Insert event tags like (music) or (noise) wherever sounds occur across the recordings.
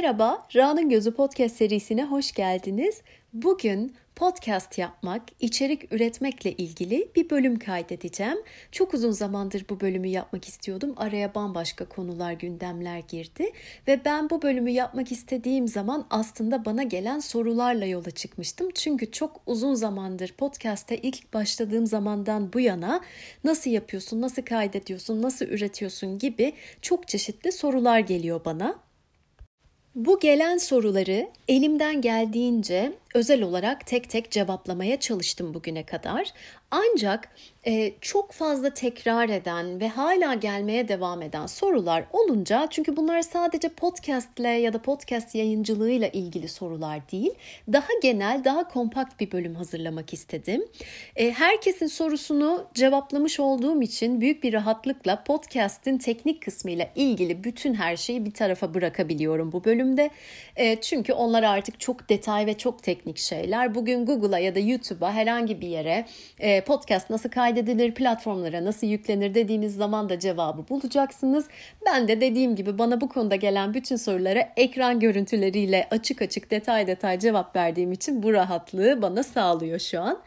Merhaba, Ra'nın Gözü Podcast serisine hoş geldiniz. Bugün podcast yapmak, içerik üretmekle ilgili bir bölüm kaydedeceğim. Çok uzun zamandır bu bölümü yapmak istiyordum. Araya bambaşka konular, gündemler girdi ve ben bu bölümü yapmak istediğim zaman aslında bana gelen sorularla yola çıkmıştım. Çünkü çok uzun zamandır podcast'te ilk başladığım zamandan bu yana nasıl yapıyorsun, nasıl kaydediyorsun, nasıl üretiyorsun gibi çok çeşitli sorular geliyor bana. Bu gelen soruları elimden geldiğince özel olarak tek tek cevaplamaya çalıştım bugüne kadar. Ancak e, çok fazla tekrar eden ve hala gelmeye devam eden sorular olunca çünkü bunlar sadece podcastle ya da podcast yayıncılığıyla ilgili sorular değil. Daha genel, daha kompakt bir bölüm hazırlamak istedim. E, herkesin sorusunu cevaplamış olduğum için büyük bir rahatlıkla podcast'in teknik kısmıyla ilgili bütün her şeyi bir tarafa bırakabiliyorum bu bölümde. E, çünkü onlar artık çok detay ve çok teknik şeyler. Bugün Google'a ya da YouTube'a herhangi bir yere e, podcast nasıl kaydedilir, platformlara nasıl yüklenir dediğimiz zaman da cevabı bulacaksınız. Ben de dediğim gibi bana bu konuda gelen bütün sorulara ekran görüntüleriyle açık açık detay detay cevap verdiğim için bu rahatlığı bana sağlıyor şu an.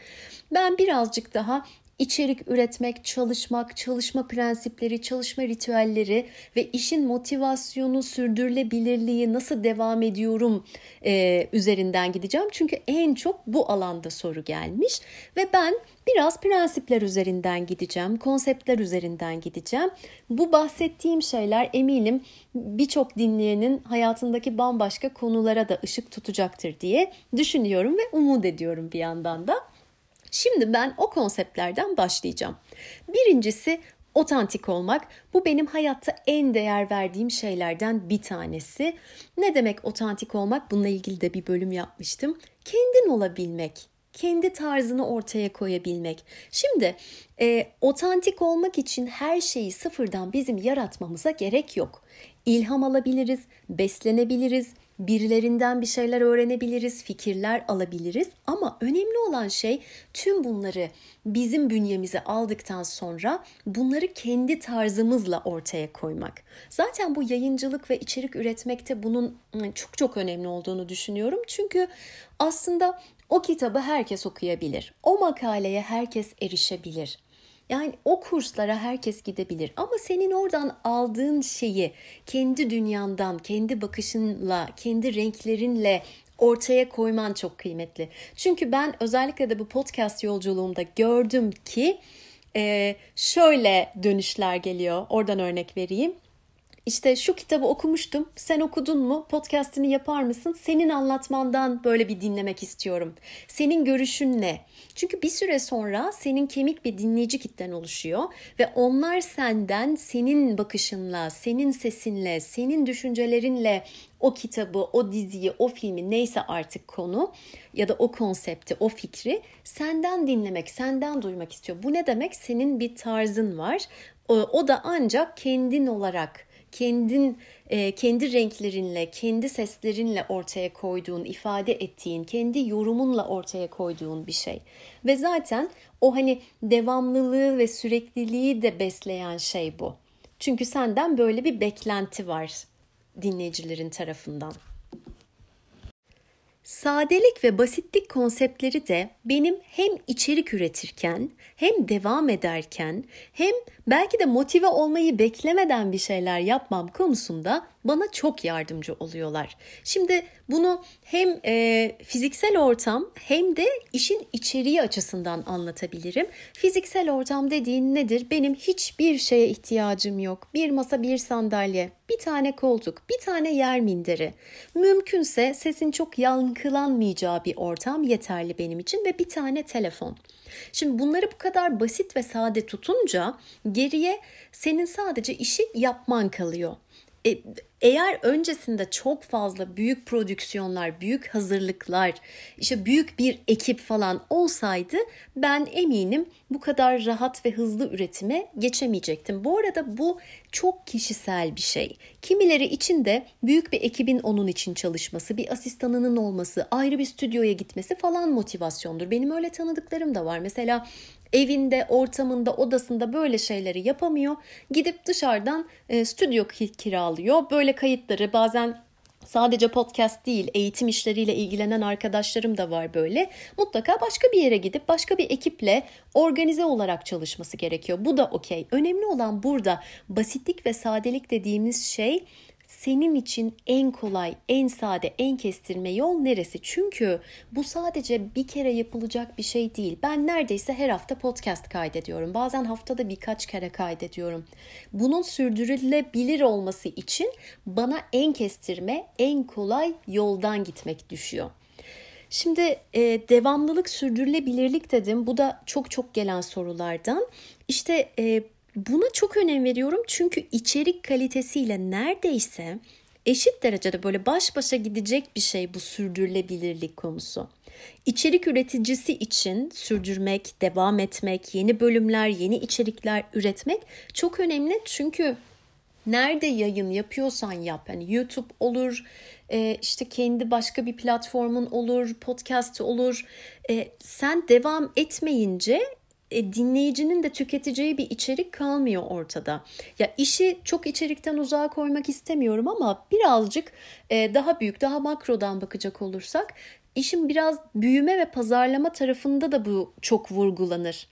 Ben birazcık daha içerik üretmek, çalışmak, çalışma prensipleri, çalışma ritüelleri ve işin motivasyonu, sürdürülebilirliği nasıl devam ediyorum e, üzerinden gideceğim. Çünkü en çok bu alanda soru gelmiş ve ben biraz prensipler üzerinden gideceğim, konseptler üzerinden gideceğim. Bu bahsettiğim şeyler eminim birçok dinleyenin hayatındaki bambaşka konulara da ışık tutacaktır diye düşünüyorum ve umut ediyorum bir yandan da. Şimdi ben o konseptlerden başlayacağım. Birincisi otantik olmak. Bu benim hayatta en değer verdiğim şeylerden bir tanesi. Ne demek otantik olmak? Bununla ilgili de bir bölüm yapmıştım. Kendin olabilmek kendi tarzını ortaya koyabilmek. Şimdi e, otantik olmak için her şeyi sıfırdan bizim yaratmamıza gerek yok. İlham alabiliriz, beslenebiliriz, birilerinden bir şeyler öğrenebiliriz, fikirler alabiliriz ama önemli olan şey tüm bunları bizim bünyemize aldıktan sonra bunları kendi tarzımızla ortaya koymak. Zaten bu yayıncılık ve içerik üretmekte bunun çok çok önemli olduğunu düşünüyorum. Çünkü aslında o kitabı herkes okuyabilir. O makaleye herkes erişebilir. Yani o kurslara herkes gidebilir ama senin oradan aldığın şeyi kendi dünyandan, kendi bakışınla, kendi renklerinle ortaya koyman çok kıymetli. Çünkü ben özellikle de bu podcast yolculuğumda gördüm ki şöyle dönüşler geliyor. Oradan örnek vereyim. İşte şu kitabı okumuştum. Sen okudun mu? Podcast'ini yapar mısın? Senin anlatmandan böyle bir dinlemek istiyorum. Senin görüşün ne? Çünkü bir süre sonra senin kemik bir dinleyici kitlen oluşuyor ve onlar senden senin bakışınla, senin sesinle, senin düşüncelerinle o kitabı, o diziyi, o filmi neyse artık konu ya da o konsepti, o fikri senden dinlemek, senden duymak istiyor. Bu ne demek? Senin bir tarzın var. O, o da ancak kendin olarak kendin e, kendi renklerinle, kendi seslerinle ortaya koyduğun, ifade ettiğin, kendi yorumunla ortaya koyduğun bir şey. Ve zaten o hani devamlılığı ve sürekliliği de besleyen şey bu. Çünkü senden böyle bir beklenti var dinleyicilerin tarafından. Sadelik ve basitlik konseptleri de benim hem içerik üretirken hem devam ederken hem belki de motive olmayı beklemeden bir şeyler yapmam konusunda bana çok yardımcı oluyorlar. Şimdi bunu hem e, fiziksel ortam hem de işin içeriği açısından anlatabilirim. Fiziksel ortam dediğin nedir? Benim hiçbir şeye ihtiyacım yok. Bir masa, bir sandalye, bir tane koltuk, bir tane yer minderi. Mümkünse sesin çok yankılanmayacağı bir ortam yeterli benim için ve bir tane telefon. Şimdi bunları bu kadar basit ve sade tutunca geriye senin sadece işi yapman kalıyor. E, eğer öncesinde çok fazla büyük prodüksiyonlar, büyük hazırlıklar, işte büyük bir ekip falan olsaydı ben eminim bu kadar rahat ve hızlı üretime geçemeyecektim. Bu arada bu çok kişisel bir şey. Kimileri için de büyük bir ekibin onun için çalışması, bir asistanının olması, ayrı bir stüdyoya gitmesi falan motivasyondur. Benim öyle tanıdıklarım da var. Mesela evinde, ortamında, odasında böyle şeyleri yapamıyor. Gidip dışarıdan e, stüdyo kiralıyor. Böyle kayıtları bazen Sadece podcast değil, eğitim işleriyle ilgilenen arkadaşlarım da var böyle. Mutlaka başka bir yere gidip başka bir ekiple organize olarak çalışması gerekiyor. Bu da okey. Önemli olan burada basitlik ve sadelik dediğimiz şey senin için en kolay, en sade, en kestirme yol neresi? Çünkü bu sadece bir kere yapılacak bir şey değil. Ben neredeyse her hafta podcast kaydediyorum. Bazen haftada birkaç kere kaydediyorum. Bunun sürdürülebilir olması için bana en kestirme, en kolay yoldan gitmek düşüyor. Şimdi e, devamlılık, sürdürülebilirlik dedim. Bu da çok çok gelen sorulardan. İşte e, Buna çok önem veriyorum çünkü içerik kalitesiyle neredeyse eşit derecede böyle baş başa gidecek bir şey bu sürdürülebilirlik konusu. İçerik üreticisi için sürdürmek, devam etmek, yeni bölümler, yeni içerikler üretmek çok önemli. Çünkü nerede yayın yapıyorsan yap. Yani YouTube olur, e, işte kendi başka bir platformun olur, podcast olur. E, sen devam etmeyince e, dinleyicinin de tüketeceği bir içerik kalmıyor ortada. Ya işi çok içerikten uzağa koymak istemiyorum ama birazcık e, daha büyük, daha makrodan bakacak olursak işin biraz büyüme ve pazarlama tarafında da bu çok vurgulanır.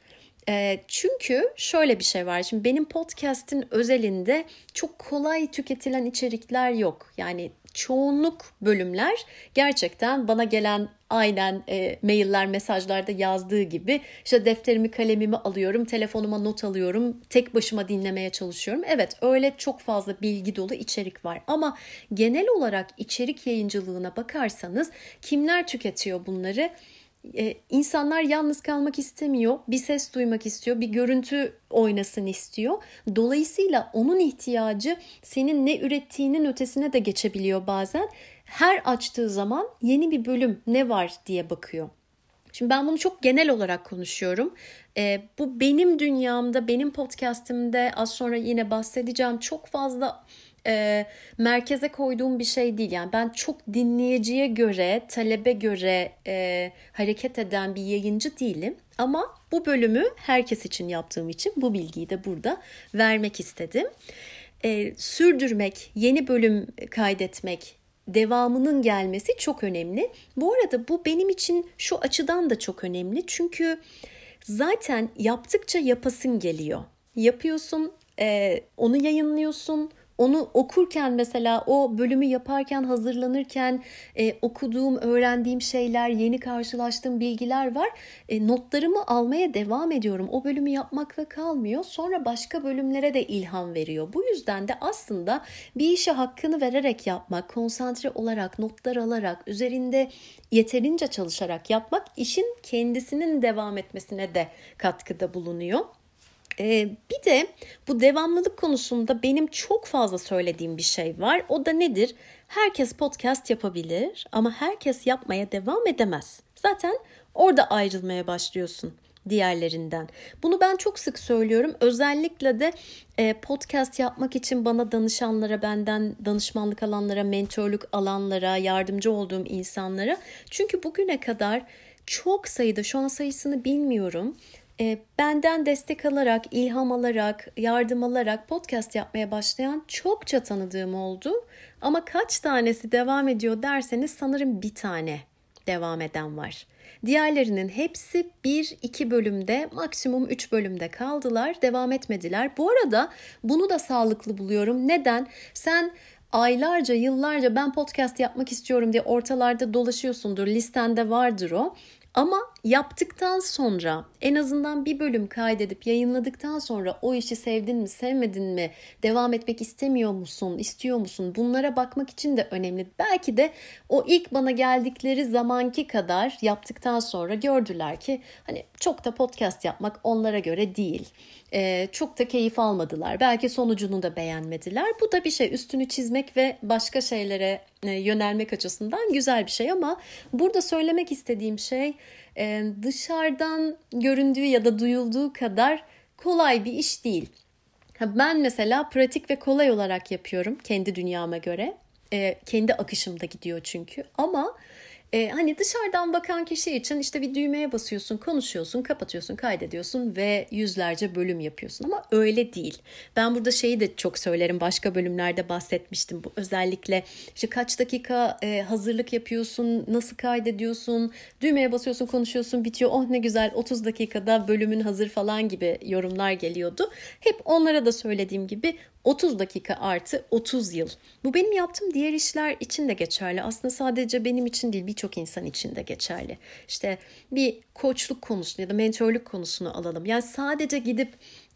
E, çünkü şöyle bir şey var. Şimdi benim podcast'in özelinde çok kolay tüketilen içerikler yok. Yani çoğunluk bölümler gerçekten bana gelen aynen e, mailler, mesajlarda yazdığı gibi işte defterimi, kalemimi alıyorum, telefonuma not alıyorum, tek başıma dinlemeye çalışıyorum. Evet, öyle çok fazla bilgi dolu içerik var ama genel olarak içerik yayıncılığına bakarsanız kimler tüketiyor bunları? E, insanlar yalnız kalmak istemiyor. Bir ses duymak istiyor, bir görüntü oynasın istiyor. Dolayısıyla onun ihtiyacı senin ne ürettiğinin ötesine de geçebiliyor bazen. Her açtığı zaman yeni bir bölüm ne var diye bakıyor. Şimdi ben bunu çok genel olarak konuşuyorum. E, bu benim dünyamda, benim podcastimde az sonra yine bahsedeceğim çok fazla e, merkeze koyduğum bir şey değil. Yani ben çok dinleyiciye göre, talebe göre e, hareket eden bir yayıncı değilim. Ama bu bölümü herkes için yaptığım için bu bilgiyi de burada vermek istedim. E, sürdürmek, yeni bölüm kaydetmek, devamının gelmesi çok önemli. Bu arada bu benim için şu açıdan da çok önemli. Çünkü zaten yaptıkça yapasın geliyor. Yapıyorsun, e, onu yayınlıyorsun, onu okurken mesela o bölümü yaparken hazırlanırken e, okuduğum, öğrendiğim şeyler, yeni karşılaştığım bilgiler var. E, notlarımı almaya devam ediyorum. O bölümü yapmakla kalmıyor. Sonra başka bölümlere de ilham veriyor. Bu yüzden de aslında bir işe hakkını vererek yapmak, konsantre olarak, notlar alarak, üzerinde yeterince çalışarak yapmak işin kendisinin devam etmesine de katkıda bulunuyor. Ee, bir de bu devamlılık konusunda benim çok fazla söylediğim bir şey var. O da nedir? Herkes podcast yapabilir ama herkes yapmaya devam edemez. Zaten orada ayrılmaya başlıyorsun diğerlerinden. Bunu ben çok sık söylüyorum. Özellikle de e, podcast yapmak için bana danışanlara, benden danışmanlık alanlara, mentorluk alanlara, yardımcı olduğum insanlara. Çünkü bugüne kadar çok sayıda, şu an sayısını bilmiyorum e, benden destek alarak, ilham alarak, yardım alarak podcast yapmaya başlayan çokça tanıdığım oldu. Ama kaç tanesi devam ediyor derseniz sanırım bir tane devam eden var. Diğerlerinin hepsi bir iki bölümde maksimum üç bölümde kaldılar, devam etmediler. Bu arada bunu da sağlıklı buluyorum. Neden? Sen aylarca, yıllarca ben podcast yapmak istiyorum diye ortalarda dolaşıyorsundur. Listende vardır o. Ama yaptıktan sonra en azından bir bölüm kaydedip yayınladıktan sonra o işi sevdin mi sevmedin mi devam etmek istemiyor musun istiyor musun bunlara bakmak için de önemli. Belki de o ilk bana geldikleri zamanki kadar yaptıktan sonra gördüler ki hani çok da podcast yapmak onlara göre değil. Ee, çok da keyif almadılar. Belki sonucunu da beğenmediler. Bu da bir şey üstünü çizmek ve başka şeylere e, yönelmek açısından güzel bir şey ama burada söylemek istediğim şey dışarıdan göründüğü ya da duyulduğu kadar kolay bir iş değil. Ben mesela pratik ve kolay olarak yapıyorum kendi dünyama göre. Kendi akışımda gidiyor çünkü ama e, hani dışarıdan bakan kişi için işte bir düğmeye basıyorsun, konuşuyorsun, kapatıyorsun, kaydediyorsun ve yüzlerce bölüm yapıyorsun ama öyle değil. Ben burada şeyi de çok söylerim. Başka bölümlerde bahsetmiştim. Bu özellikle işte kaç dakika e, hazırlık yapıyorsun, nasıl kaydediyorsun, düğmeye basıyorsun, konuşuyorsun, bitiyor. Oh ne güzel 30 dakikada bölümün hazır falan gibi yorumlar geliyordu. Hep onlara da söylediğim gibi 30 dakika artı 30 yıl. Bu benim yaptığım diğer işler için de geçerli. Aslında sadece benim için değil birçok insan için de geçerli. İşte bir koçluk konusunu ya da mentorluk konusunu alalım. Yani sadece gidip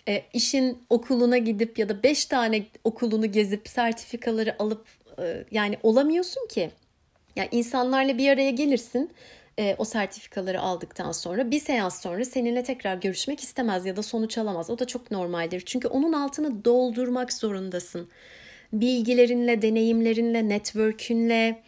e, işin okuluna gidip ya da 5 tane okulunu gezip sertifikaları alıp e, yani olamıyorsun ki. Yani insanlarla bir araya gelirsin e, o sertifikaları aldıktan sonra bir seans sonra seninle tekrar görüşmek istemez ya da sonuç alamaz. O da çok normaldir. Çünkü onun altını doldurmak zorundasın. Bilgilerinle, deneyimlerinle, network'ünle,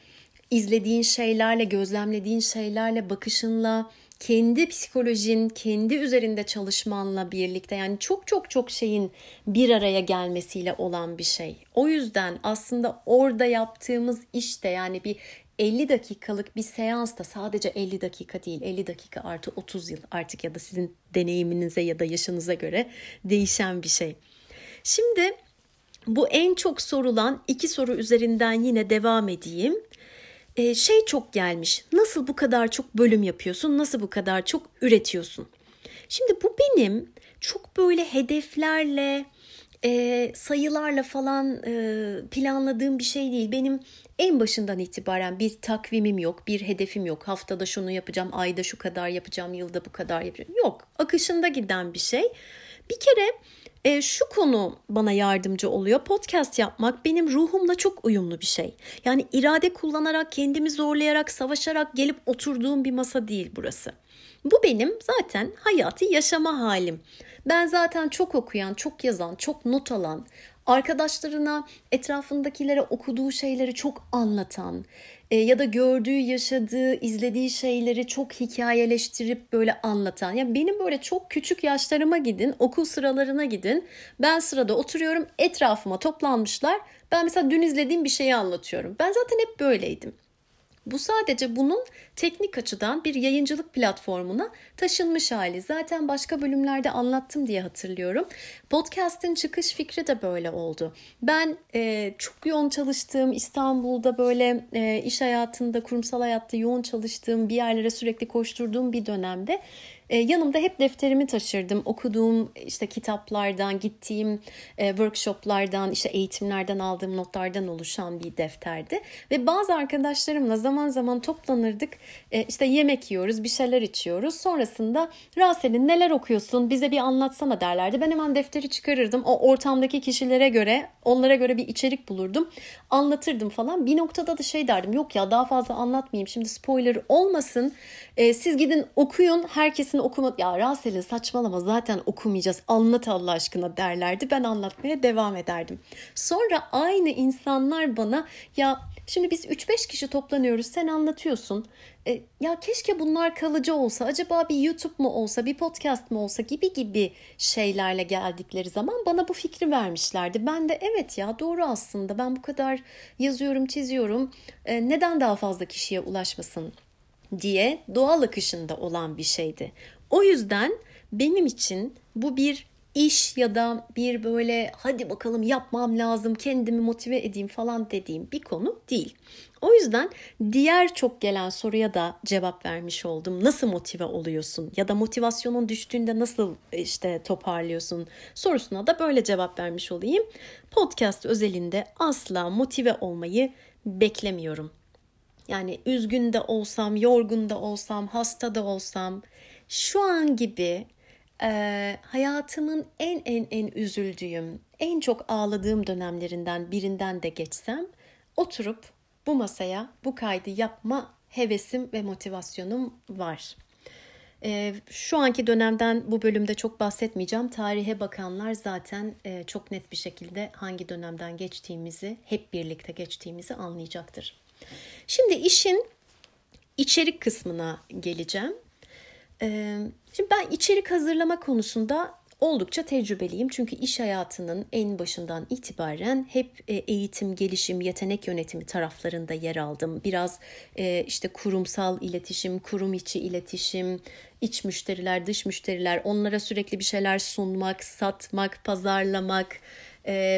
izlediğin şeylerle, gözlemlediğin şeylerle, bakışınla, kendi psikolojin, kendi üzerinde çalışmanla birlikte yani çok çok çok şeyin bir araya gelmesiyle olan bir şey. O yüzden aslında orada yaptığımız işte yani bir 50 dakikalık bir seans da sadece 50 dakika değil 50 dakika artı 30 yıl artık ya da sizin deneyiminize ya da yaşınıza göre değişen bir şey. Şimdi bu en çok sorulan iki soru üzerinden yine devam edeyim. Ee, şey çok gelmiş. Nasıl bu kadar çok bölüm yapıyorsun? Nasıl bu kadar çok üretiyorsun? Şimdi bu benim çok böyle hedeflerle, e, sayılarla falan e, planladığım bir şey değil. Benim en başından itibaren bir takvimim yok, bir hedefim yok. Haftada şunu yapacağım, ayda şu kadar yapacağım, yılda bu kadar yapacağım. Yok, akışında giden bir şey. Bir kere e, şu konu bana yardımcı oluyor. Podcast yapmak benim ruhumla çok uyumlu bir şey. Yani irade kullanarak, kendimi zorlayarak, savaşarak gelip oturduğum bir masa değil burası. Bu benim zaten hayatı yaşama halim. Ben zaten çok okuyan, çok yazan, çok not alan, arkadaşlarına, etrafındakilere okuduğu şeyleri çok anlatan e, ya da gördüğü, yaşadığı, izlediği şeyleri çok hikayeleştirip böyle anlatan. Ya yani benim böyle çok küçük yaşlarıma gidin, okul sıralarına gidin. Ben sırada oturuyorum, etrafıma toplanmışlar. Ben mesela dün izlediğim bir şeyi anlatıyorum. Ben zaten hep böyleydim. Bu sadece bunun teknik açıdan bir yayıncılık platformuna taşınmış hali. Zaten başka bölümlerde anlattım diye hatırlıyorum. Podcast'in çıkış fikri de böyle oldu. Ben e, çok yoğun çalıştığım İstanbul'da böyle e, iş hayatında, kurumsal hayatta yoğun çalıştığım bir yerlere sürekli koşturduğum bir dönemde e, yanımda hep defterimi taşırdım. Okuduğum işte kitaplardan, gittiğim e, workshoplardan, işte eğitimlerden aldığım notlardan oluşan bir defterdi. Ve bazı arkadaşlarımla zaman zaman toplanırdık. E, işte yemek yiyoruz, bir şeyler içiyoruz. Sonrasında Rasel'in neler okuyorsun bize bir anlatsana derlerdi. Ben hemen defteri çıkarırdım. O ortamdaki kişilere göre, onlara göre bir içerik bulurdum. Anlatırdım falan. Bir noktada da şey derdim. Yok ya daha fazla anlatmayayım. Şimdi spoiler olmasın. E, siz gidin okuyun. Herkesin hepsini okuma ya Rasel'in saçmalama zaten okumayacağız anlat Allah aşkına derlerdi. Ben anlatmaya devam ederdim. Sonra aynı insanlar bana ya şimdi biz 3-5 kişi toplanıyoruz sen anlatıyorsun. E, ya keşke bunlar kalıcı olsa acaba bir YouTube mu olsa bir podcast mı olsa gibi gibi şeylerle geldikleri zaman bana bu fikri vermişlerdi. Ben de evet ya doğru aslında ben bu kadar yazıyorum çiziyorum e, neden daha fazla kişiye ulaşmasın diye doğal akışında olan bir şeydi. O yüzden benim için bu bir iş ya da bir böyle hadi bakalım yapmam lazım kendimi motive edeyim falan dediğim bir konu değil. O yüzden diğer çok gelen soruya da cevap vermiş oldum. Nasıl motive oluyorsun ya da motivasyonun düştüğünde nasıl işte toparlıyorsun sorusuna da böyle cevap vermiş olayım. Podcast özelinde asla motive olmayı beklemiyorum. Yani üzgün de olsam, yorgun da olsam, hasta da olsam şu an gibi e, hayatımın en en en üzüldüğüm, en çok ağladığım dönemlerinden birinden de geçsem oturup bu masaya bu kaydı yapma hevesim ve motivasyonum var. E, şu anki dönemden bu bölümde çok bahsetmeyeceğim. Tarihe bakanlar zaten e, çok net bir şekilde hangi dönemden geçtiğimizi, hep birlikte geçtiğimizi anlayacaktır. Şimdi işin içerik kısmına geleceğim. Ee, şimdi ben içerik hazırlama konusunda oldukça tecrübeliyim. Çünkü iş hayatının en başından itibaren hep e, eğitim, gelişim, yetenek yönetimi taraflarında yer aldım. Biraz e, işte kurumsal iletişim, kurum içi iletişim, iç müşteriler, dış müşteriler, onlara sürekli bir şeyler sunmak, satmak, pazarlamak,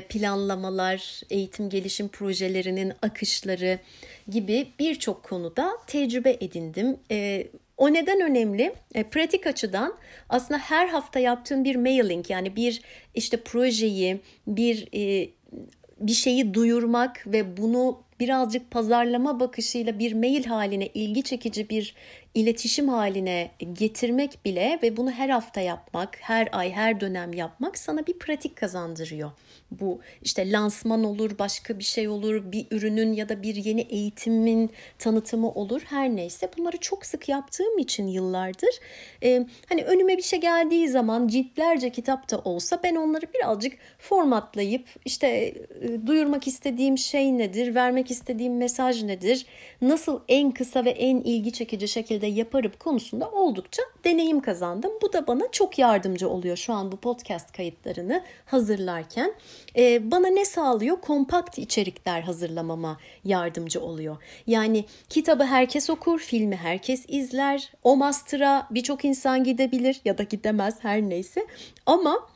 planlamalar, eğitim gelişim projelerinin akışları gibi birçok konuda tecrübe edindim. O neden önemli? E, pratik açıdan aslında her hafta yaptığım bir mailing yani bir işte projeyi, bir e, bir şeyi duyurmak ve bunu birazcık pazarlama bakışıyla bir mail haline, ilgi çekici bir iletişim haline getirmek bile ve bunu her hafta yapmak, her ay, her dönem yapmak sana bir pratik kazandırıyor. Bu işte lansman olur, başka bir şey olur, bir ürünün ya da bir yeni eğitimin tanıtımı olur. Her neyse bunları çok sık yaptığım için yıllardır e, hani önüme bir şey geldiği zaman ciltlerce kitap da olsa ben onları birazcık formatlayıp işte e, duyurmak istediğim şey nedir, vermek istediğim mesaj nedir, nasıl en kısa ve en ilgi çekici şekilde yaparım konusunda oldukça deneyim kazandım. Bu da bana çok yardımcı oluyor şu an bu podcast kayıtlarını hazırlarken e, bana ne sağlıyor? Kompakt içerikler hazırlamama yardımcı oluyor. Yani kitabı herkes okur, filmi herkes izler. O master'a birçok insan gidebilir ya da gidemez her neyse. Ama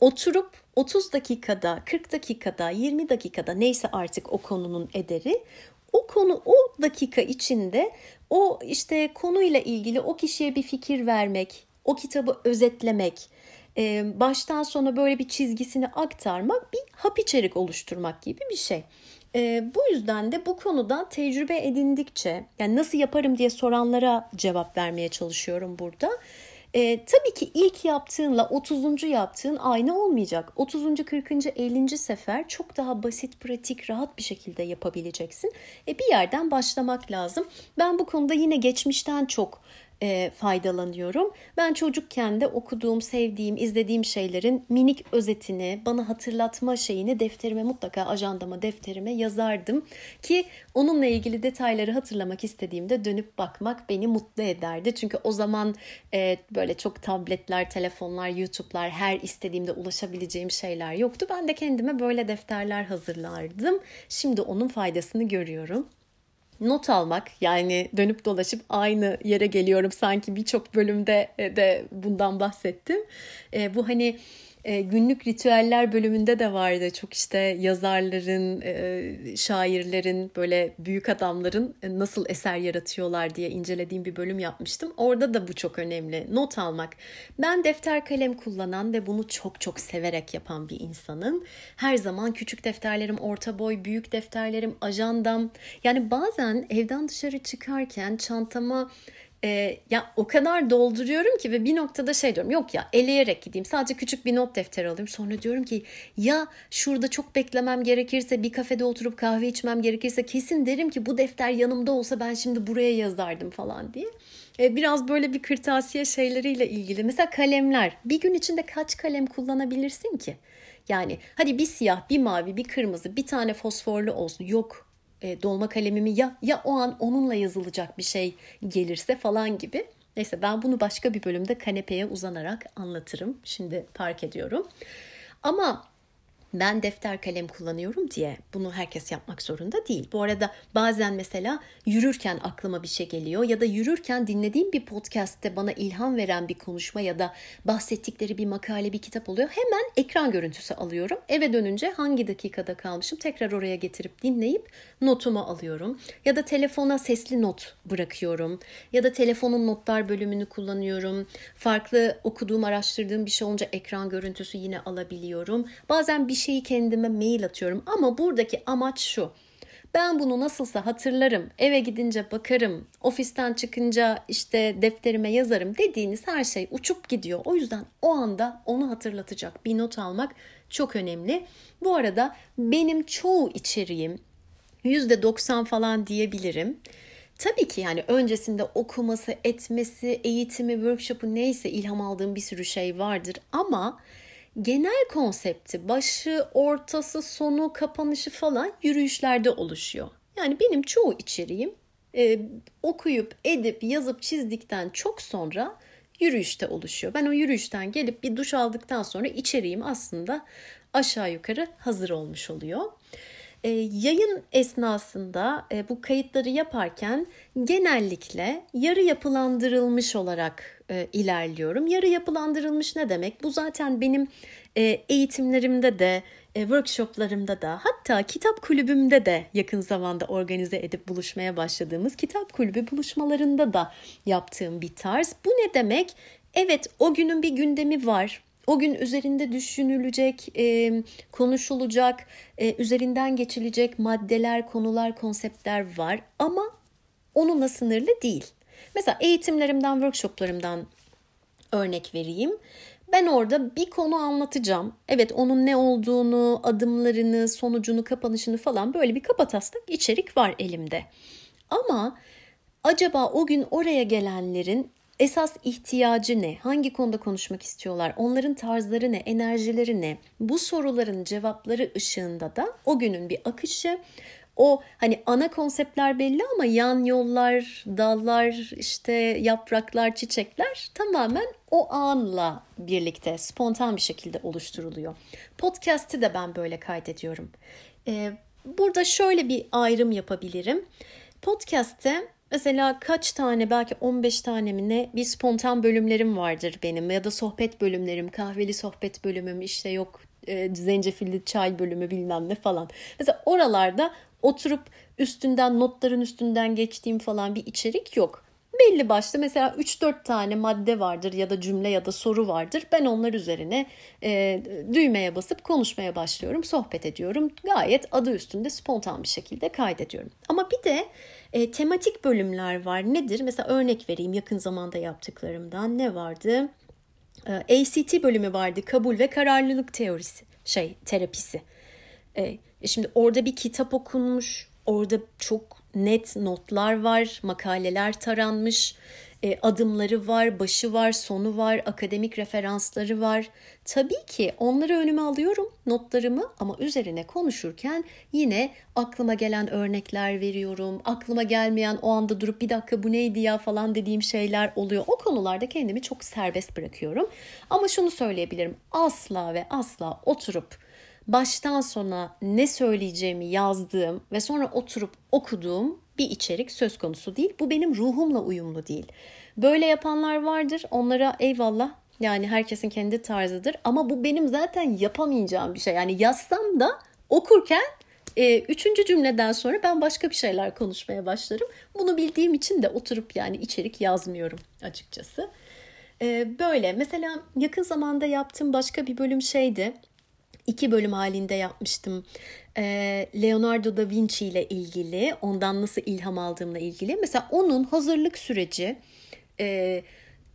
oturup 30 dakikada, 40 dakikada, 20 dakikada neyse artık o konunun ederi o konu o dakika içinde o işte konuyla ilgili o kişiye bir fikir vermek, o kitabı özetlemek, baştan sona böyle bir çizgisini aktarmak bir hap içerik oluşturmak gibi bir şey. bu yüzden de bu konuda tecrübe edindikçe yani nasıl yaparım diye soranlara cevap vermeye çalışıyorum burada. E, tabii ki ilk yaptığınla 30. yaptığın aynı olmayacak. 30. 40. 50. sefer çok daha basit, pratik, rahat bir şekilde yapabileceksin. E, bir yerden başlamak lazım. Ben bu konuda yine geçmişten çok e, faydalanıyorum. Ben çocukken de okuduğum, sevdiğim, izlediğim şeylerin minik özetini, bana hatırlatma şeyini defterime mutlaka ajandama, defterime yazardım ki onunla ilgili detayları hatırlamak istediğimde dönüp bakmak beni mutlu ederdi. Çünkü o zaman e, böyle çok tabletler, telefonlar, YouTube'lar her istediğimde ulaşabileceğim şeyler yoktu. Ben de kendime böyle defterler hazırlardım. Şimdi onun faydasını görüyorum not almak yani dönüp dolaşıp aynı yere geliyorum sanki birçok bölümde de bundan bahsettim. E, bu hani e, günlük ritüeller bölümünde de vardı. Çok işte yazarların, e, şairlerin, böyle büyük adamların e, nasıl eser yaratıyorlar diye incelediğim bir bölüm yapmıştım. Orada da bu çok önemli. Not almak. Ben defter kalem kullanan ve bunu çok çok severek yapan bir insanım. Her zaman küçük defterlerim, orta boy, büyük defterlerim, ajandam. Yani bazen evden dışarı çıkarken çantama e, ya o kadar dolduruyorum ki ve bir noktada şey diyorum yok ya eleyerek gideyim sadece küçük bir not defteri alayım sonra diyorum ki ya şurada çok beklemem gerekirse bir kafede oturup kahve içmem gerekirse kesin derim ki bu defter yanımda olsa ben şimdi buraya yazardım falan diye. E, biraz böyle bir kırtasiye şeyleriyle ilgili mesela kalemler bir gün içinde kaç kalem kullanabilirsin ki? Yani hadi bir siyah, bir mavi, bir kırmızı, bir tane fosforlu olsun. Yok e, dolma kalemimi ya ya o an onunla yazılacak bir şey gelirse falan gibi. Neyse ben bunu başka bir bölümde kanepeye uzanarak anlatırım. Şimdi park ediyorum. Ama ben defter kalem kullanıyorum diye bunu herkes yapmak zorunda değil. Bu arada bazen mesela yürürken aklıma bir şey geliyor ya da yürürken dinlediğim bir podcast'te bana ilham veren bir konuşma ya da bahsettikleri bir makale, bir kitap oluyor. Hemen ekran görüntüsü alıyorum. Eve dönünce hangi dakikada kalmışım tekrar oraya getirip dinleyip notumu alıyorum. Ya da telefona sesli not bırakıyorum. Ya da telefonun notlar bölümünü kullanıyorum. Farklı okuduğum, araştırdığım bir şey olunca ekran görüntüsü yine alabiliyorum. Bazen bir şeyi kendime mail atıyorum ama buradaki amaç şu. Ben bunu nasılsa hatırlarım, eve gidince bakarım, ofisten çıkınca işte defterime yazarım dediğiniz her şey uçup gidiyor. O yüzden o anda onu hatırlatacak bir not almak çok önemli. Bu arada benim çoğu içeriğim %90 falan diyebilirim. Tabii ki yani öncesinde okuması, etmesi, eğitimi, workshop'u neyse ilham aldığım bir sürü şey vardır ama genel konsepti başı, ortası, sonu, kapanışı falan yürüyüşlerde oluşuyor. Yani benim çoğu içeriğim e, okuyup, edip, yazıp, çizdikten çok sonra yürüyüşte oluşuyor. Ben o yürüyüşten gelip bir duş aldıktan sonra içeriğim aslında aşağı yukarı hazır olmuş oluyor. E, yayın esnasında e, bu kayıtları yaparken genellikle yarı yapılandırılmış olarak e, ilerliyorum. Yarı yapılandırılmış ne demek? Bu zaten benim e, eğitimlerimde de, e, workshoplarımda da, hatta kitap kulübümde de yakın zamanda organize edip buluşmaya başladığımız kitap kulübü buluşmalarında da yaptığım bir tarz. Bu ne demek? Evet, o günün bir gündemi var o gün üzerinde düşünülecek, e, konuşulacak, e, üzerinden geçilecek maddeler, konular, konseptler var ama onunla sınırlı değil. Mesela eğitimlerimden, workshoplarımdan örnek vereyim. Ben orada bir konu anlatacağım. Evet onun ne olduğunu, adımlarını, sonucunu, kapanışını falan böyle bir kapataslak içerik var elimde. Ama acaba o gün oraya gelenlerin esas ihtiyacı ne? Hangi konuda konuşmak istiyorlar? Onların tarzları ne? Enerjileri ne? Bu soruların cevapları ışığında da o günün bir akışı, o hani ana konseptler belli ama yan yollar, dallar, işte yapraklar, çiçekler tamamen o anla birlikte spontan bir şekilde oluşturuluyor. Podcast'i de ben böyle kaydediyorum. Ee, burada şöyle bir ayrım yapabilirim. Podcast'te Mesela kaç tane belki 15 tane mi ne bir spontan bölümlerim vardır benim ya da sohbet bölümlerim, kahveli sohbet bölümüm işte yok e, zencefilli çay bölümü bilmem ne falan. Mesela oralarda oturup üstünden notların üstünden geçtiğim falan bir içerik yok. Belli başlı mesela 3-4 tane madde vardır ya da cümle ya da soru vardır. Ben onlar üzerine e, düğmeye basıp konuşmaya başlıyorum, sohbet ediyorum. Gayet adı üstünde spontan bir şekilde kaydediyorum. Ama bir de e, tematik bölümler var. Nedir? Mesela örnek vereyim yakın zamanda yaptıklarımdan. Ne vardı? E, ACT bölümü vardı. Kabul ve kararlılık teorisi, şey terapisi. E, şimdi orada bir kitap okunmuş. Orada çok net notlar var, makaleler taranmış e, adımları var, başı var, sonu var, akademik referansları var. Tabii ki onları önüme alıyorum notlarımı ama üzerine konuşurken yine aklıma gelen örnekler veriyorum. Aklıma gelmeyen o anda durup bir dakika bu neydi ya falan dediğim şeyler oluyor. O konularda kendimi çok serbest bırakıyorum. Ama şunu söyleyebilirim. Asla ve asla oturup baştan sona ne söyleyeceğimi yazdığım ve sonra oturup okuduğum bir içerik söz konusu değil. Bu benim ruhumla uyumlu değil. Böyle yapanlar vardır. Onlara eyvallah. Yani herkesin kendi tarzıdır. Ama bu benim zaten yapamayacağım bir şey. Yani yazsam da okurken e, üçüncü cümleden sonra ben başka bir şeyler konuşmaya başlarım. Bunu bildiğim için de oturup yani içerik yazmıyorum açıkçası. E, böyle mesela yakın zamanda yaptığım başka bir bölüm şeydi iki bölüm halinde yapmıştım. Ee, Leonardo da Vinci ile ilgili, ondan nasıl ilham aldığımla ilgili. Mesela onun hazırlık süreci e,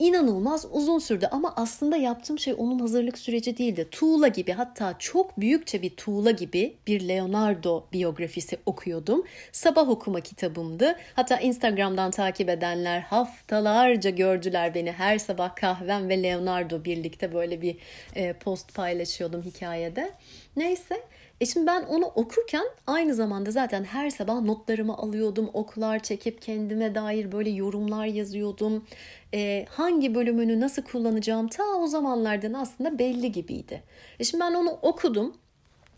inanılmaz uzun sürdü ama aslında yaptığım şey onun hazırlık süreci değildi. Tuğla gibi hatta çok büyükçe bir tuğla gibi bir Leonardo biyografisi okuyordum. Sabah okuma kitabımdı. Hatta Instagram'dan takip edenler haftalarca gördüler beni. Her sabah kahvem ve Leonardo birlikte böyle bir e, post paylaşıyordum hikayede. Neyse e şimdi ben onu okurken aynı zamanda zaten her sabah notlarımı alıyordum. Oklar çekip kendime dair böyle yorumlar yazıyordum. E, hangi bölümünü nasıl kullanacağım ta o zamanlardan aslında belli gibiydi. E şimdi ben onu okudum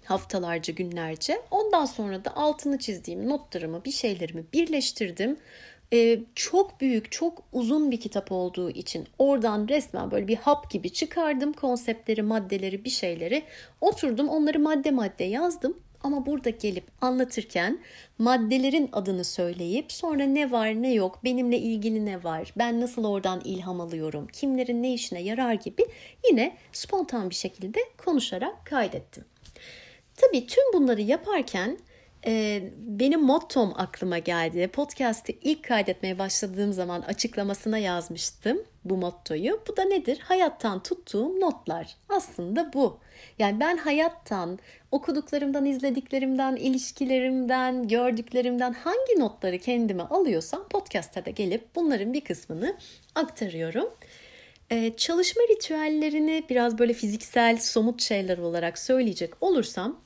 haftalarca günlerce. Ondan sonra da altını çizdiğim notlarımı bir şeylerimi birleştirdim e, çok büyük, çok uzun bir kitap olduğu için oradan resmen böyle bir hap gibi çıkardım konseptleri, maddeleri, bir şeyleri. Oturdum onları madde madde yazdım. Ama burada gelip anlatırken maddelerin adını söyleyip sonra ne var ne yok, benimle ilgili ne var, ben nasıl oradan ilham alıyorum, kimlerin ne işine yarar gibi yine spontan bir şekilde konuşarak kaydettim. Tabii tüm bunları yaparken e, benim mottom aklıma geldi. Podcast'i ilk kaydetmeye başladığım zaman açıklamasına yazmıştım bu mottoyu. Bu da nedir? Hayattan tuttuğum notlar. Aslında bu. Yani ben hayattan, okuduklarımdan, izlediklerimden, ilişkilerimden, gördüklerimden hangi notları kendime alıyorsam podcast'a da gelip bunların bir kısmını aktarıyorum. Ee, çalışma ritüellerini biraz böyle fiziksel, somut şeyler olarak söyleyecek olursam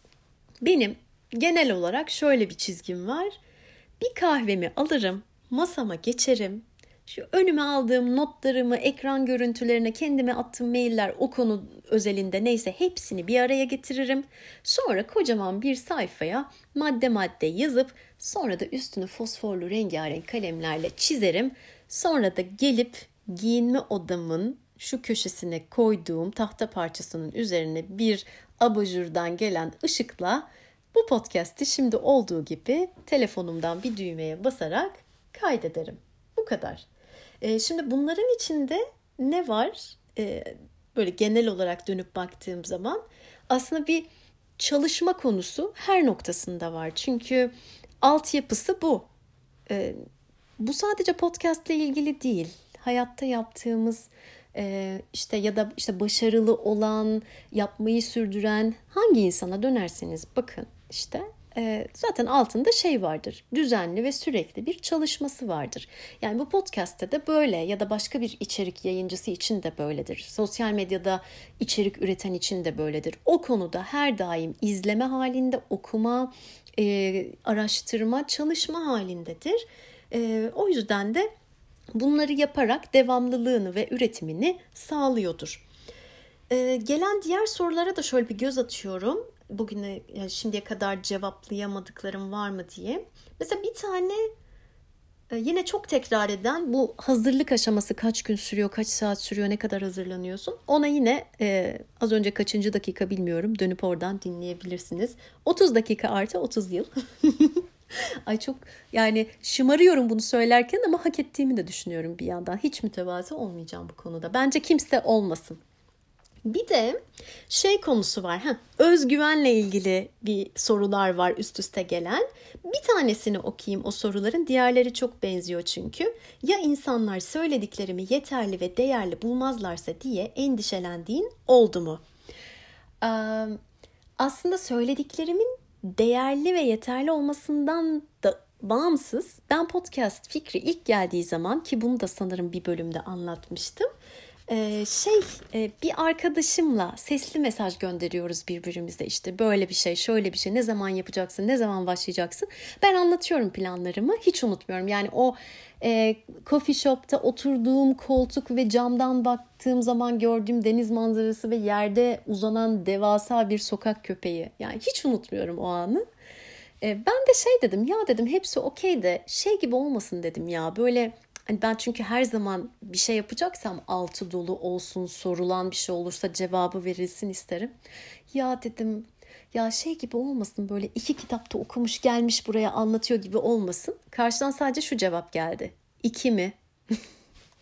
benim genel olarak şöyle bir çizgim var. Bir kahvemi alırım, masama geçerim şu önüme aldığım notlarımı, ekran görüntülerine, kendime attığım mailler o konu özelinde neyse hepsini bir araya getiririm. Sonra kocaman bir sayfaya madde madde yazıp sonra da üstünü fosforlu rengarenk kalemlerle çizerim. Sonra da gelip giyinme odamın şu köşesine koyduğum tahta parçasının üzerine bir abajurdan gelen ışıkla bu podcast'i şimdi olduğu gibi telefonumdan bir düğmeye basarak kaydederim. Bu kadar. E, şimdi bunların içinde ne var? E, böyle genel olarak dönüp baktığım zaman aslında bir çalışma konusu her noktasında var. Çünkü altyapısı bu. E, bu sadece podcast ile ilgili değil. Hayatta yaptığımız e, işte ya da işte başarılı olan, yapmayı sürdüren hangi insana dönerseniz bakın işte e, zaten altında şey vardır. Düzenli ve sürekli bir çalışması vardır. Yani bu podcast'te de böyle ya da başka bir içerik yayıncısı için de böyledir. Sosyal medyada içerik üreten için de böyledir. O konuda her daim izleme halinde, okuma, e, araştırma, çalışma halindedir. E, o yüzden de bunları yaparak devamlılığını ve üretimini sağlıyordur. Gelen diğer sorulara da şöyle bir göz atıyorum. Bugüne yani şimdiye kadar cevaplayamadıklarım var mı diye. Mesela bir tane e, yine çok tekrar eden bu hazırlık aşaması kaç gün sürüyor, kaç saat sürüyor, ne kadar hazırlanıyorsun. Ona yine e, az önce kaçıncı dakika bilmiyorum dönüp oradan dinleyebilirsiniz. 30 dakika artı 30 yıl. (laughs) Ay çok yani şımarıyorum bunu söylerken ama hak ettiğimi de düşünüyorum bir yandan. Hiç mütevazı olmayacağım bu konuda. Bence kimse olmasın. Bir de şey konusu var. Ha, özgüvenle ilgili bir sorular var üst üste gelen. Bir tanesini okuyayım o soruların. Diğerleri çok benziyor çünkü. Ya insanlar söylediklerimi yeterli ve değerli bulmazlarsa diye endişelendiğin oldu mu? Ee, aslında söylediklerimin değerli ve yeterli olmasından da bağımsız ben podcast fikri ilk geldiği zaman ki bunu da sanırım bir bölümde anlatmıştım ee, şey e, bir arkadaşımla sesli mesaj gönderiyoruz birbirimize işte. Böyle bir şey şöyle bir şey. Ne zaman yapacaksın ne zaman başlayacaksın? Ben anlatıyorum planlarımı. Hiç unutmuyorum. Yani o e, coffee shop'ta oturduğum koltuk ve camdan baktığım zaman gördüğüm deniz manzarası ve yerde uzanan devasa bir sokak köpeği. Yani hiç unutmuyorum o anı. E, ben de şey dedim ya dedim hepsi okey de şey gibi olmasın dedim ya. Böyle Hani ben çünkü her zaman bir şey yapacaksam altı dolu olsun, sorulan bir şey olursa cevabı verilsin isterim. Ya dedim ya şey gibi olmasın böyle iki kitapta okumuş gelmiş buraya anlatıyor gibi olmasın. Karşıdan sadece şu cevap geldi. İki mi? (laughs)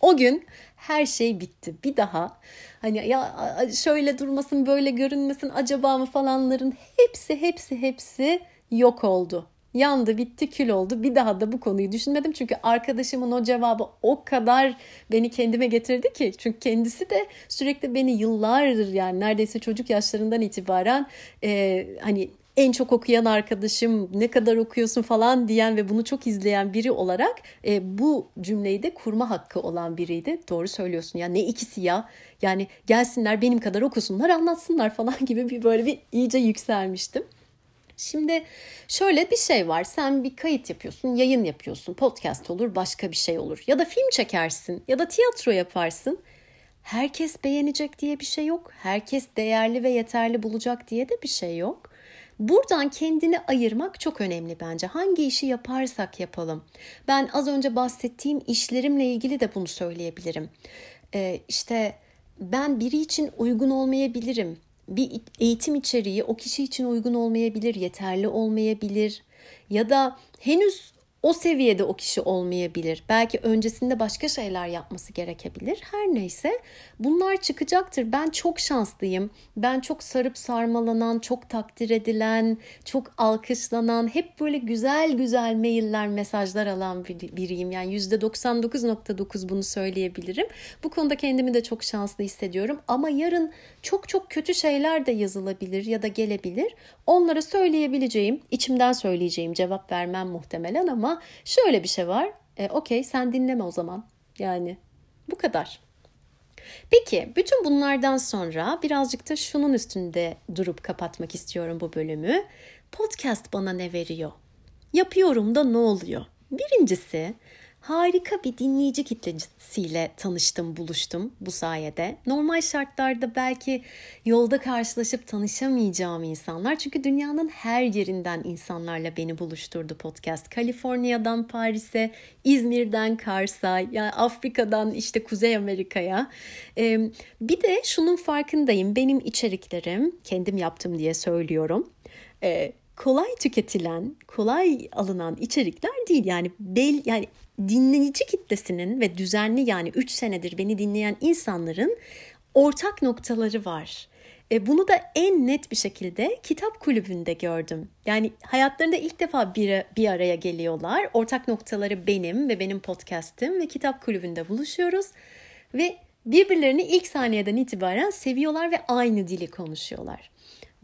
o gün her şey bitti. Bir daha hani ya şöyle durmasın böyle görünmesin acaba mı falanların hepsi hepsi hepsi yok oldu yandı, bitti, kül oldu. Bir daha da bu konuyu düşünmedim. Çünkü arkadaşımın o cevabı o kadar beni kendime getirdi ki. Çünkü kendisi de sürekli beni yıllardır yani neredeyse çocuk yaşlarından itibaren e, hani en çok okuyan arkadaşım ne kadar okuyorsun falan diyen ve bunu çok izleyen biri olarak e, bu cümleyi de kurma hakkı olan biriydi. Doğru söylüyorsun ya ne ikisi ya yani gelsinler benim kadar okusunlar anlatsınlar falan (laughs) gibi bir böyle bir iyice yükselmiştim. Şimdi şöyle bir şey var. Sen bir kayıt yapıyorsun, yayın yapıyorsun, podcast olur, başka bir şey olur. Ya da film çekersin ya da tiyatro yaparsın. Herkes beğenecek diye bir şey yok. Herkes değerli ve yeterli bulacak diye de bir şey yok. Buradan kendini ayırmak çok önemli bence. Hangi işi yaparsak yapalım. Ben az önce bahsettiğim işlerimle ilgili de bunu söyleyebilirim. Ee, işte ben biri için uygun olmayabilirim bir eğitim içeriği o kişi için uygun olmayabilir, yeterli olmayabilir ya da henüz o seviyede o kişi olmayabilir. Belki öncesinde başka şeyler yapması gerekebilir. Her neyse bunlar çıkacaktır. Ben çok şanslıyım. Ben çok sarıp sarmalanan, çok takdir edilen, çok alkışlanan, hep böyle güzel güzel mailler, mesajlar alan biriyim. Yani %99.9 bunu söyleyebilirim. Bu konuda kendimi de çok şanslı hissediyorum. Ama yarın çok çok kötü şeyler de yazılabilir ya da gelebilir. Onlara söyleyebileceğim, içimden söyleyeceğim cevap vermem muhtemelen ama şöyle bir şey var. E, Okey sen dinleme o zaman. Yani bu kadar. Peki bütün bunlardan sonra birazcık da şunun üstünde durup kapatmak istiyorum bu bölümü. Podcast bana ne veriyor? Yapıyorum da ne oluyor? Birincisi harika bir dinleyici kitlesiyle tanıştım, buluştum bu sayede. Normal şartlarda belki yolda karşılaşıp tanışamayacağım insanlar. Çünkü dünyanın her yerinden insanlarla beni buluşturdu podcast. Kaliforniya'dan Paris'e, İzmir'den Kars'a, yani Afrika'dan işte Kuzey Amerika'ya. Bir de şunun farkındayım. Benim içeriklerim, kendim yaptım diye söylüyorum. Ee, kolay tüketilen, kolay alınan içerikler değil. Yani bel yani dinleyici kitlesinin ve düzenli yani 3 senedir beni dinleyen insanların ortak noktaları var. E, bunu da en net bir şekilde kitap kulübünde gördüm. Yani hayatlarında ilk defa bir, bir araya geliyorlar. Ortak noktaları benim ve benim podcast'im ve kitap kulübünde buluşuyoruz. Ve birbirlerini ilk saniyeden itibaren seviyorlar ve aynı dili konuşuyorlar.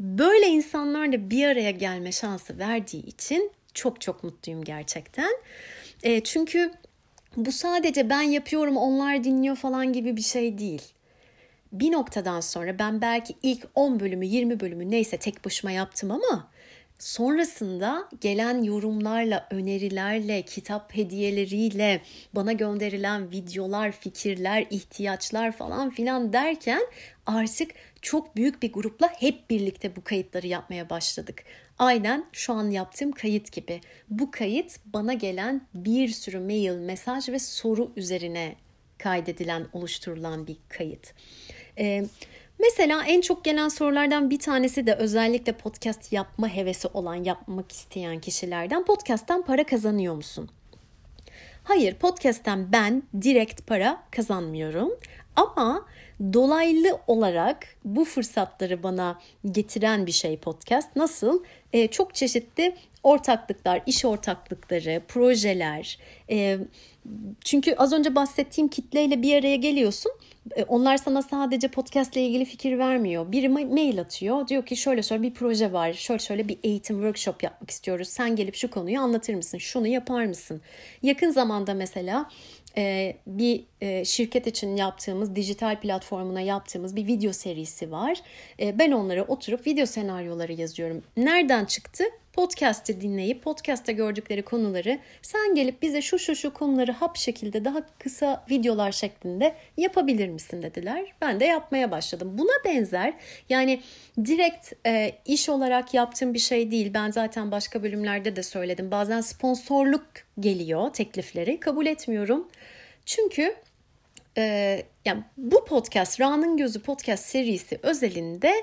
Böyle insanlarla bir araya gelme şansı verdiği için çok çok mutluyum gerçekten. E, çünkü bu sadece ben yapıyorum onlar dinliyor falan gibi bir şey değil. Bir noktadan sonra ben belki ilk 10 bölümü 20 bölümü neyse tek başıma yaptım ama sonrasında gelen yorumlarla, önerilerle, kitap hediyeleriyle, bana gönderilen videolar, fikirler, ihtiyaçlar falan filan derken artık çok büyük bir grupla hep birlikte bu kayıtları yapmaya başladık. Aynen şu an yaptığım kayıt gibi. Bu kayıt bana gelen bir sürü mail, mesaj ve soru üzerine kaydedilen, oluşturulan bir kayıt. Ee, mesela en çok gelen sorulardan bir tanesi de özellikle podcast yapma hevesi olan, yapmak isteyen kişilerden podcast'tan para kazanıyor musun? Hayır, podcast'ten ben direkt para kazanmıyorum. Ama dolaylı olarak bu fırsatları bana getiren bir şey podcast. Nasıl? Ee, çok çeşitli ortaklıklar, iş ortaklıkları, projeler. Ee, çünkü az önce bahsettiğim kitleyle bir araya geliyorsun. Ee, onlar sana sadece podcast ile ilgili fikir vermiyor. Biri mail atıyor. Diyor ki şöyle şöyle bir proje var. Şöyle şöyle bir eğitim workshop yapmak istiyoruz. Sen gelip şu konuyu anlatır mısın? Şunu yapar mısın? Yakın zamanda mesela e, bir e, şirket için yaptığımız dijital platformuna yaptığımız bir video serisi var. E, ben onlara oturup video senaryoları yazıyorum. Nereden çıktı? Podcast'ı dinleyip podcast'ta gördükleri konuları sen gelip bize şu şu şu konuları hap şekilde daha kısa videolar şeklinde yapabilir misin dediler. Ben de yapmaya başladım. Buna benzer yani direkt e, iş olarak yaptığım bir şey değil. Ben zaten başka bölümlerde de söyledim. Bazen sponsorluk geliyor teklifleri. Kabul etmiyorum. Çünkü e, yani bu podcast, Ra'nın Gözü podcast serisi özelinde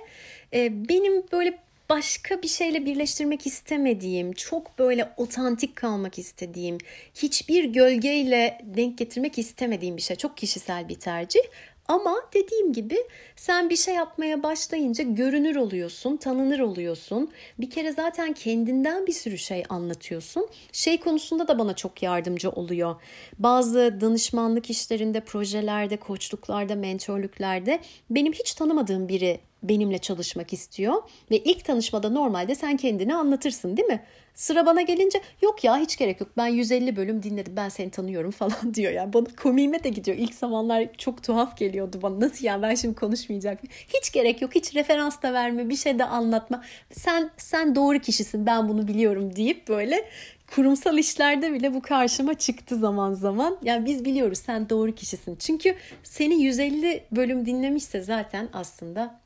e, benim böyle başka bir şeyle birleştirmek istemediğim, çok böyle otantik kalmak istediğim, hiçbir gölgeyle denk getirmek istemediğim bir şey. Çok kişisel bir tercih. Ama dediğim gibi sen bir şey yapmaya başlayınca görünür oluyorsun, tanınır oluyorsun. Bir kere zaten kendinden bir sürü şey anlatıyorsun. Şey konusunda da bana çok yardımcı oluyor. Bazı danışmanlık işlerinde, projelerde, koçluklarda, mentorluklarda benim hiç tanımadığım biri benimle çalışmak istiyor ve ilk tanışmada normalde sen kendini anlatırsın değil mi? Sıra bana gelince yok ya hiç gerek yok ben 150 bölüm dinledim ben seni tanıyorum (laughs) falan diyor. Yani bana komiğime de gidiyor. İlk zamanlar çok tuhaf geliyordu bana. Nasıl yani ben şimdi konuşmayacak Hiç gerek yok hiç referans da verme bir şey de anlatma. Sen sen doğru kişisin ben bunu biliyorum deyip böyle kurumsal işlerde bile bu karşıma çıktı zaman zaman. Yani biz biliyoruz sen doğru kişisin. Çünkü seni 150 bölüm dinlemişse zaten aslında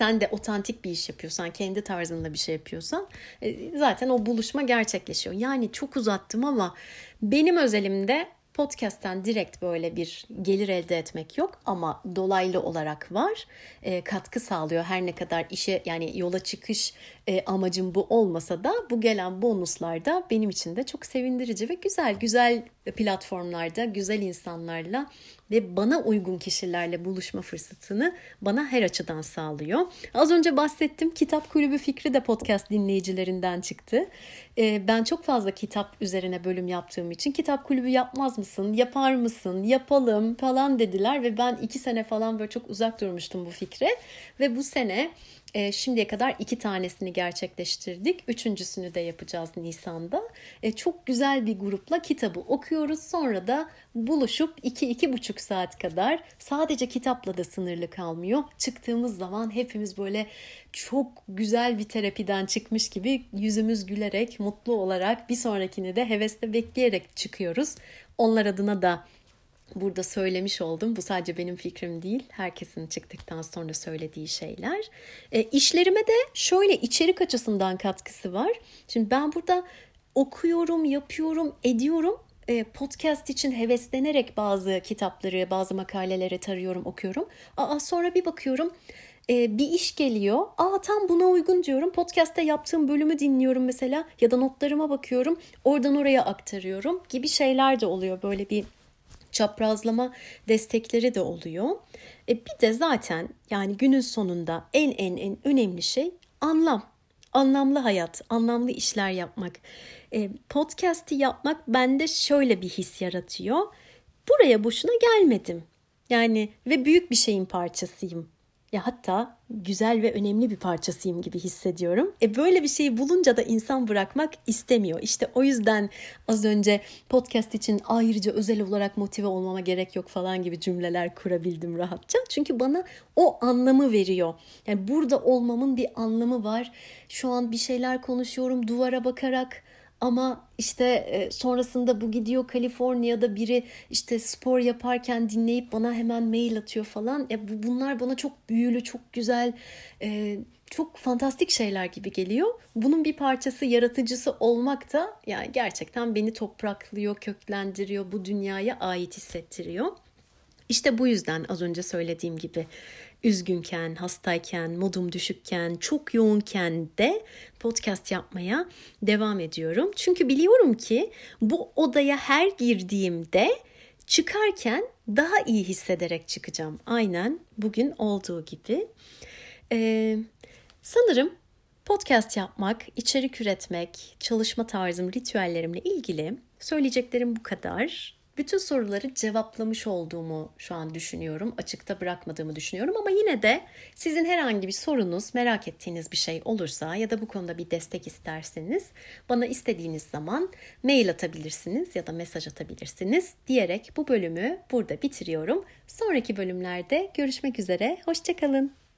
sen de otantik bir iş yapıyorsan, kendi tarzında bir şey yapıyorsan e, zaten o buluşma gerçekleşiyor. Yani çok uzattım ama benim özelimde podcast'ten direkt böyle bir gelir elde etmek yok ama dolaylı olarak var. E, katkı sağlıyor her ne kadar işe yani yola çıkış e, amacım bu olmasa da bu gelen bonuslar da benim için de çok sevindirici ve güzel. Güzel platformlarda, güzel insanlarla ve bana uygun kişilerle buluşma fırsatını bana her açıdan sağlıyor. Az önce bahsettim kitap kulübü fikri de podcast dinleyicilerinden çıktı. Ee, ben çok fazla kitap üzerine bölüm yaptığım için kitap kulübü yapmaz mısın, yapar mısın, yapalım falan dediler ve ben iki sene falan böyle çok uzak durmuştum bu fikre ve bu sene e, şimdiye kadar iki tanesini gerçekleştirdik. Üçüncüsünü de yapacağız Nisan'da. E, çok güzel bir grupla kitabı okuyoruz. Sonra da buluşup iki iki buçuk saat kadar sadece kitapla da sınırlı kalmıyor. Çıktığımız zaman hepimiz böyle çok güzel bir terapiden çıkmış gibi yüzümüz gülerek, mutlu olarak bir sonrakini de hevesle bekleyerek çıkıyoruz. Onlar adına da burada söylemiş oldum. Bu sadece benim fikrim değil. Herkesin çıktıktan sonra söylediği şeyler. E, işlerime de şöyle içerik açısından katkısı var. Şimdi ben burada okuyorum, yapıyorum, ediyorum. E, podcast için heveslenerek bazı kitapları, bazı makaleleri tarıyorum, okuyorum. Aa, sonra bir bakıyorum e, bir iş geliyor. Aa tam buna uygun diyorum. Podcast'te yaptığım bölümü dinliyorum mesela ya da notlarıma bakıyorum. Oradan oraya aktarıyorum gibi şeyler de oluyor. Böyle bir çaprazlama destekleri de oluyor. E bir de zaten yani günün sonunda en en en önemli şey anlam. Anlamlı hayat, anlamlı işler yapmak. E, podcast'i yapmak bende şöyle bir his yaratıyor. Buraya boşuna gelmedim. Yani ve büyük bir şeyin parçasıyım ya hatta güzel ve önemli bir parçasıyım gibi hissediyorum. E böyle bir şeyi bulunca da insan bırakmak istemiyor. İşte o yüzden az önce podcast için ayrıca özel olarak motive olmama gerek yok falan gibi cümleler kurabildim rahatça. Çünkü bana o anlamı veriyor. Yani burada olmamın bir anlamı var. Şu an bir şeyler konuşuyorum duvara bakarak ama işte e, sonrasında bu gidiyor Kaliforniya'da biri işte spor yaparken dinleyip bana hemen mail atıyor falan. Bu bunlar bana çok büyülü, çok güzel, e, çok fantastik şeyler gibi geliyor. Bunun bir parçası, yaratıcısı olmak da yani gerçekten beni topraklıyor, köklendiriyor, bu dünyaya ait hissettiriyor. İşte bu yüzden az önce söylediğim gibi üzgünken, hastayken, modum düşükken, çok yoğunken de podcast yapmaya devam ediyorum. Çünkü biliyorum ki bu odaya her girdiğimde çıkarken daha iyi hissederek çıkacağım. Aynen bugün olduğu gibi. Ee, sanırım podcast yapmak, içerik üretmek, çalışma tarzım, ritüellerimle ilgili söyleyeceklerim bu kadar bütün soruları cevaplamış olduğumu şu an düşünüyorum. Açıkta bırakmadığımı düşünüyorum ama yine de sizin herhangi bir sorunuz, merak ettiğiniz bir şey olursa ya da bu konuda bir destek isterseniz bana istediğiniz zaman mail atabilirsiniz ya da mesaj atabilirsiniz diyerek bu bölümü burada bitiriyorum. Sonraki bölümlerde görüşmek üzere. Hoşçakalın.